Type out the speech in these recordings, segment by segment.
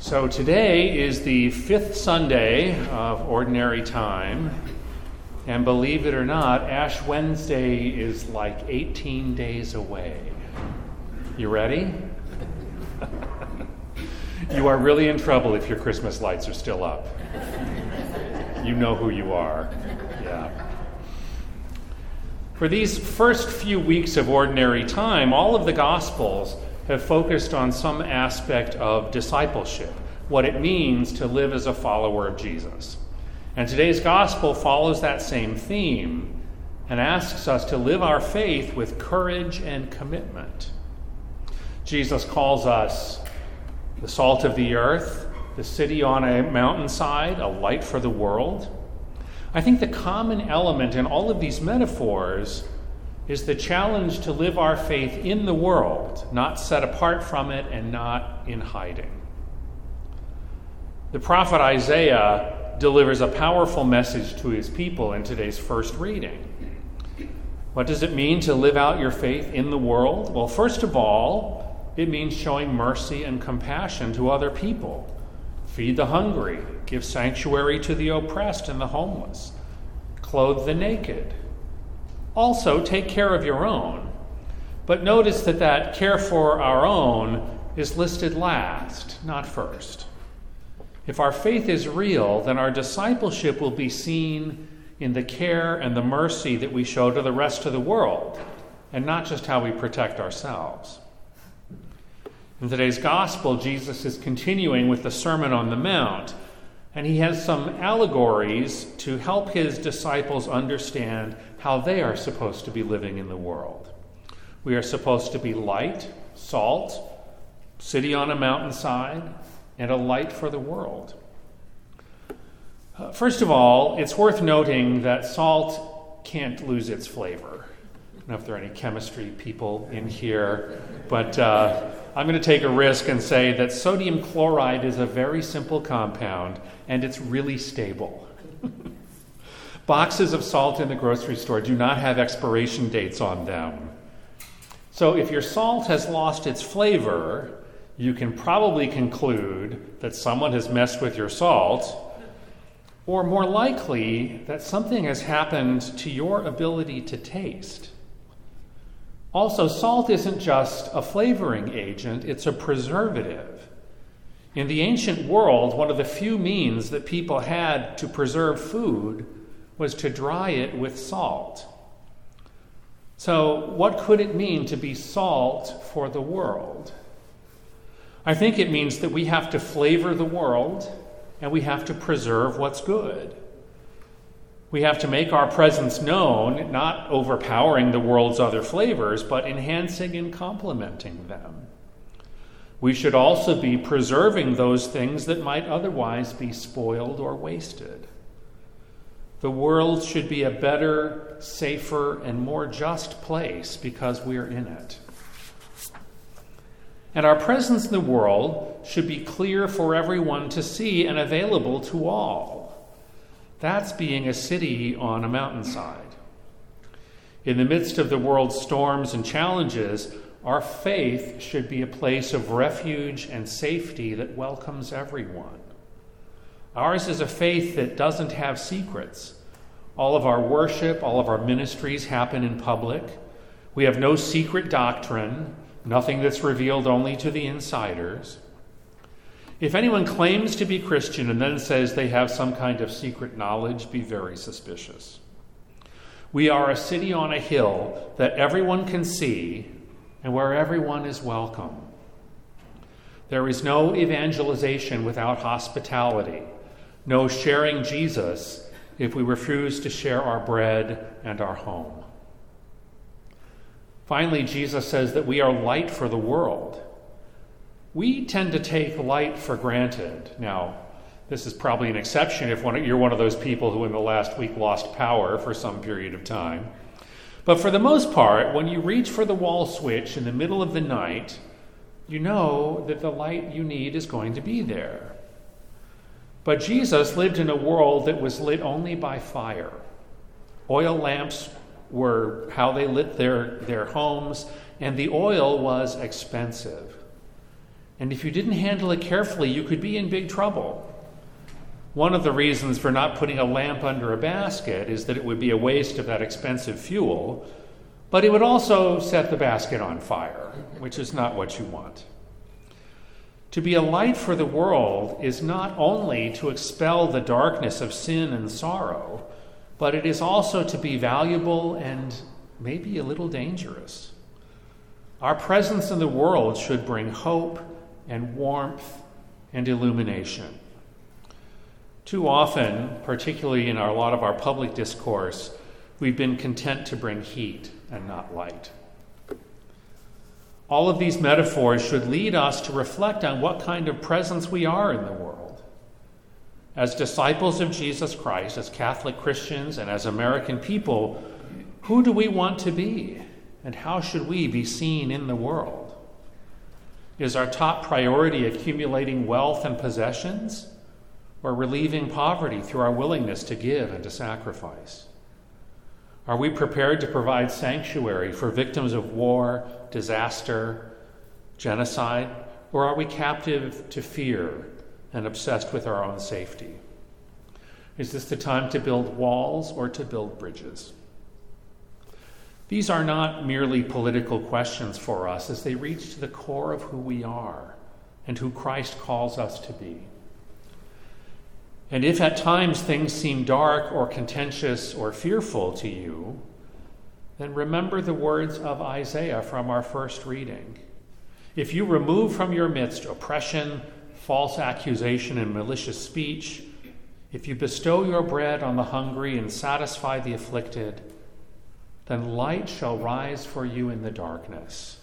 So today is the fifth Sunday of Ordinary Time. And believe it or not, Ash Wednesday is like 18 days away. You ready? you are really in trouble if your Christmas lights are still up. You know who you are. Yeah. For these first few weeks of Ordinary Time, all of the Gospels have focused on some aspect of discipleship, what it means to live as a follower of Jesus. And today's gospel follows that same theme and asks us to live our faith with courage and commitment. Jesus calls us the salt of the earth, the city on a mountainside, a light for the world. I think the common element in all of these metaphors is the challenge to live our faith in the world, not set apart from it and not in hiding. The prophet Isaiah delivers a powerful message to his people in today's first reading. What does it mean to live out your faith in the world? Well, first of all, it means showing mercy and compassion to other people. Feed the hungry, give sanctuary to the oppressed and the homeless, clothe the naked, also, take care of your own. But notice that that care for our own is listed last, not first. If our faith is real, then our discipleship will be seen in the care and the mercy that we show to the rest of the world, and not just how we protect ourselves. In today's gospel, Jesus is continuing with the Sermon on the Mount, and he has some allegories to help his disciples understand how they are supposed to be living in the world. We are supposed to be light, salt, city on a mountainside, and a light for the world. Uh, first of all, it's worth noting that salt can't lose its flavor. I don't know if there are any chemistry people in here, but uh, I'm going to take a risk and say that sodium chloride is a very simple compound and it's really stable. Boxes of salt in the grocery store do not have expiration dates on them. So if your salt has lost its flavor, you can probably conclude that someone has messed with your salt, or more likely, that something has happened to your ability to taste. Also, salt isn't just a flavoring agent, it's a preservative. In the ancient world, one of the few means that people had to preserve food was to dry it with salt. So, what could it mean to be salt for the world? I think it means that we have to flavor the world and we have to preserve what's good. We have to make our presence known, not overpowering the world's other flavors, but enhancing and complementing them. We should also be preserving those things that might otherwise be spoiled or wasted. The world should be a better, safer, and more just place because we are in it. And our presence in the world should be clear for everyone to see and available to all. That's being a city on a mountainside. In the midst of the world's storms and challenges, our faith should be a place of refuge and safety that welcomes everyone. Ours is a faith that doesn't have secrets. All of our worship, all of our ministries happen in public. We have no secret doctrine, nothing that's revealed only to the insiders. If anyone claims to be Christian and then says they have some kind of secret knowledge, be very suspicious. We are a city on a hill that everyone can see and where everyone is welcome. There is no evangelization without hospitality no sharing Jesus if we refuse to share our bread and our home. Finally, Jesus says that we are light for the world. We tend to take light for granted. Now, this is probably an exception if you're one of those people who in the last week lost power for some period of time. But for the most part, when you reach for the wall switch in the middle of the night, you know that the light you need is going to be there. But Jesus lived in a world that was lit only by fire. Oil lamps were how they lit their, their homes, and the oil was expensive. And if you didn't handle it carefully, you could be in big trouble. One of the reasons for not putting a lamp under a basket is that it would be a waste of that expensive fuel, but it would also set the basket on fire, which is not what you want. To be a light for the world is not only to expel the darkness of sin and sorrow, but it is also to be valuable and maybe a little dangerous. Our presence in the world should bring hope and warmth and illumination. Too often, particularly in our, a lot of our public discourse, we've been content to bring heat and not light. All of these metaphors should lead us to reflect on what kind of presence we are in the world. As disciples of Jesus Christ, as Catholic Christians, and as American people, who do we want to be? And how should we be seen in the world? Is our top priority accumulating wealth and possessions? or relieving poverty through our willingness to give and to sacrifice? Are we prepared to provide sanctuary for victims of war, disaster, genocide, or are we captive to fear and obsessed with our own safety? Is this the time to build walls or to build bridges? These are not merely political questions for us as they reach to the core of who we are and who Christ calls us to be. And if at times things seem dark or contentious or fearful to you, then remember the words of Isaiah from our first reading. If you remove from your midst oppression, false accusation, and malicious speech, if you bestow your bread on the hungry and satisfy the afflicted, then light shall rise for you in the darkness,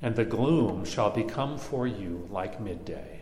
and the gloom shall become for you like midday.